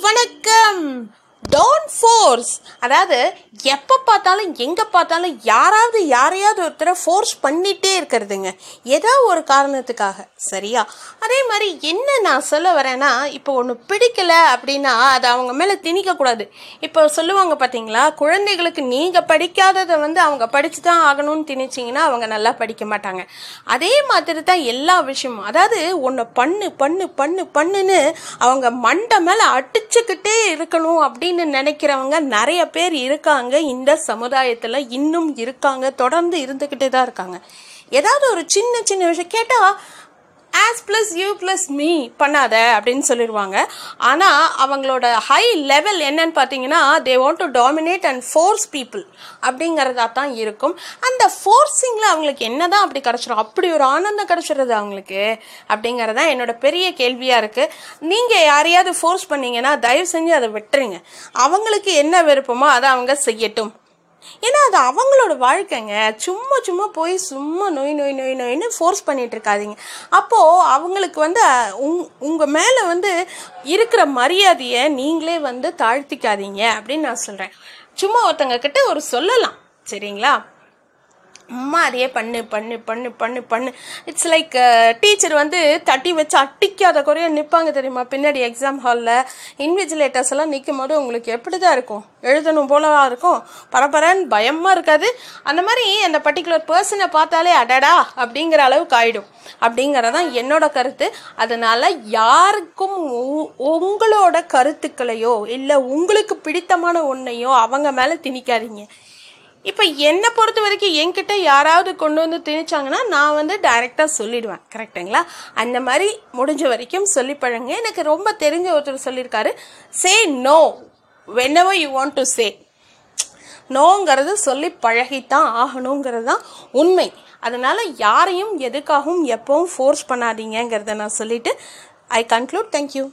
வணக்கம். Don't force அதாவது எப்போ பார்த்தாலும் எங்கே பார்த்தாலும் யாராவது யாரையாவது ஒருத்தரை ஃபோர்ஸ் பண்ணிகிட்டே இருக்கிறதுங்க. ஏதோ ஒரு காரணத்துக்காக. சரியா? அதே மாதிரி என்ன நான் சொல்ல வரேன்னா இப்போ ஒன்று பிடிக்கல அப்படின்னா அதை அவங்க மேலே திணிக்கக்கூடாது இப்போ சொல்லுவாங்க பார்த்தீங்களா குழந்தைகளுக்கு நீங்கள் படிக்காததை வந்து அவங்க படித்து தான் ஆகணும்னு திணிச்சிங்கன்னா அவங்க நல்லா படிக்க மாட்டாங்க. அதே மாதிரி தான் எல்லா விஷயமும். அதாவது ஒன்று பண்ணு பண்ணு பண்ணு பண்ணுன்னு அவங்க மண்டை மேலே அடிச்சுக்கிட்டே இருக்கணும் அப்படின்னு நினைக்கிறவங்க நிறைய பேர் இருக்காங்க. இந்த சமுதாயத்தில் இன்னும் இருக்காங்க. தொடர்ந்து இருந்துக்கிட்டே தான் இருக்காங்க. ஏதாவது ஒரு சின்ன சின்ன விஷயம் கேட்டால் us plus you plus me பண்ணாத அப்படின்னு சொல்லிடுவாங்க. ஆனால் அவங்களோட ஹை லெவல் என்னன்னு பார்த்தீங்கன்னா they want to dominate and force people அப்படிங்கிறதா தான் இருக்கும். அந்த ஃபோர்ஸிங்கில் அவங்களுக்கு என்னதான் அப்படி கிடச்சிரும்? அப்படி ஒரு ஆனந்தம் கிடச்சிருது அவங்களுக்கு அப்படிங்கிறது தான் என்னோட பெரிய கேள்வியாக இருக்குது நீங்கள் யாரையாவது ஃபோர்ஸ் பண்ணீங்கன்னா தயவு செஞ்சு அதை விட்டுருங்க. அவங்களுக்கு என்ன விருப்பமோ அதை அவங்க செய்யட்டும். ஏன்னா அது அவங்களோட வாழ்க்கைங்க. சும்மா சும்மா போய் சும்மா நோய் நோய் நோய் நோயின்னு ஃபோர்ஸ் பண்ணிட்டு இருக்காதீங்க. அப்போது அவங்களுக்கு வந்து உங் உங்கள் மேலே வந்து இருக்கிற மரியாதையை நீங்களே வந்து தாழ்த்திக்காதீங்க அப்படின்னு நான் சொல்கிறேன் சும்மா ஒருத்தங்க கிட்ட ஒரு சொல்லலாம். சரிங்களா? அம்மா அதையே பண்ணு பண்ணு பண்ணு பண்ணு பண்ணு. இட்ஸ் லைக் டீச்சர் வந்து தட்டி வச்சு அட்டிக்காத குறைய நிற்பாங்க தெரியுமா? பின்னாடி எக்ஸாம் ஹாலில் இன்விஜிலேட்டர்ஸ் எல்லாம் நிற்கும் போது உங்களுக்கு எப்படி தான் இருக்கும்? எழுதணும் போலவா இருக்கும்? பரபரன்னு பயமாக இருக்காது. அந்த மாதிரி அந்த பர்டிகுலர் பர்சனை பார்த்தாலே அடடா அப்படிங்கிற அளவுக்கு ஆகிடும் அப்படிங்கிறதான் என்னோட கருத்து. அதனால் யாருக்கும் உங்களோட கருத்துக்களையோ இல்லை உங்களுக்கு பிடித்தமான ஒன்றையோ அவங்க மேலே திணிக்காதீங்க. இப்போ என்னை பொறுத்த வரைக்கும் என்கிட்ட யாராவது கொண்டு வந்து திணிச்சாங்கன்னா நான் வந்து டைரெக்டாக சொல்லிடுவேன். கரெக்டுங்களா அந்த மாதிரி முடிஞ்ச வரைக்கும் சொல்லி பழங்க எனக்கு ரொம்ப தெரிஞ்ச ஒருத்தர் சொல்லியிருக்காரு. Say no whenever you want to say நோங்கிறது சொல்லி பழகித்தான் ஆகணுங்கிறது தான் உண்மை. அதனால் யாரையும் எதுக்காகவும் எப்பவும் ஃபோர்ஸ் பண்ணாதீங்கங்கிறத நான் சொல்லிவிட்டு ஐ கன்க்ளூட் தேங்க்யூ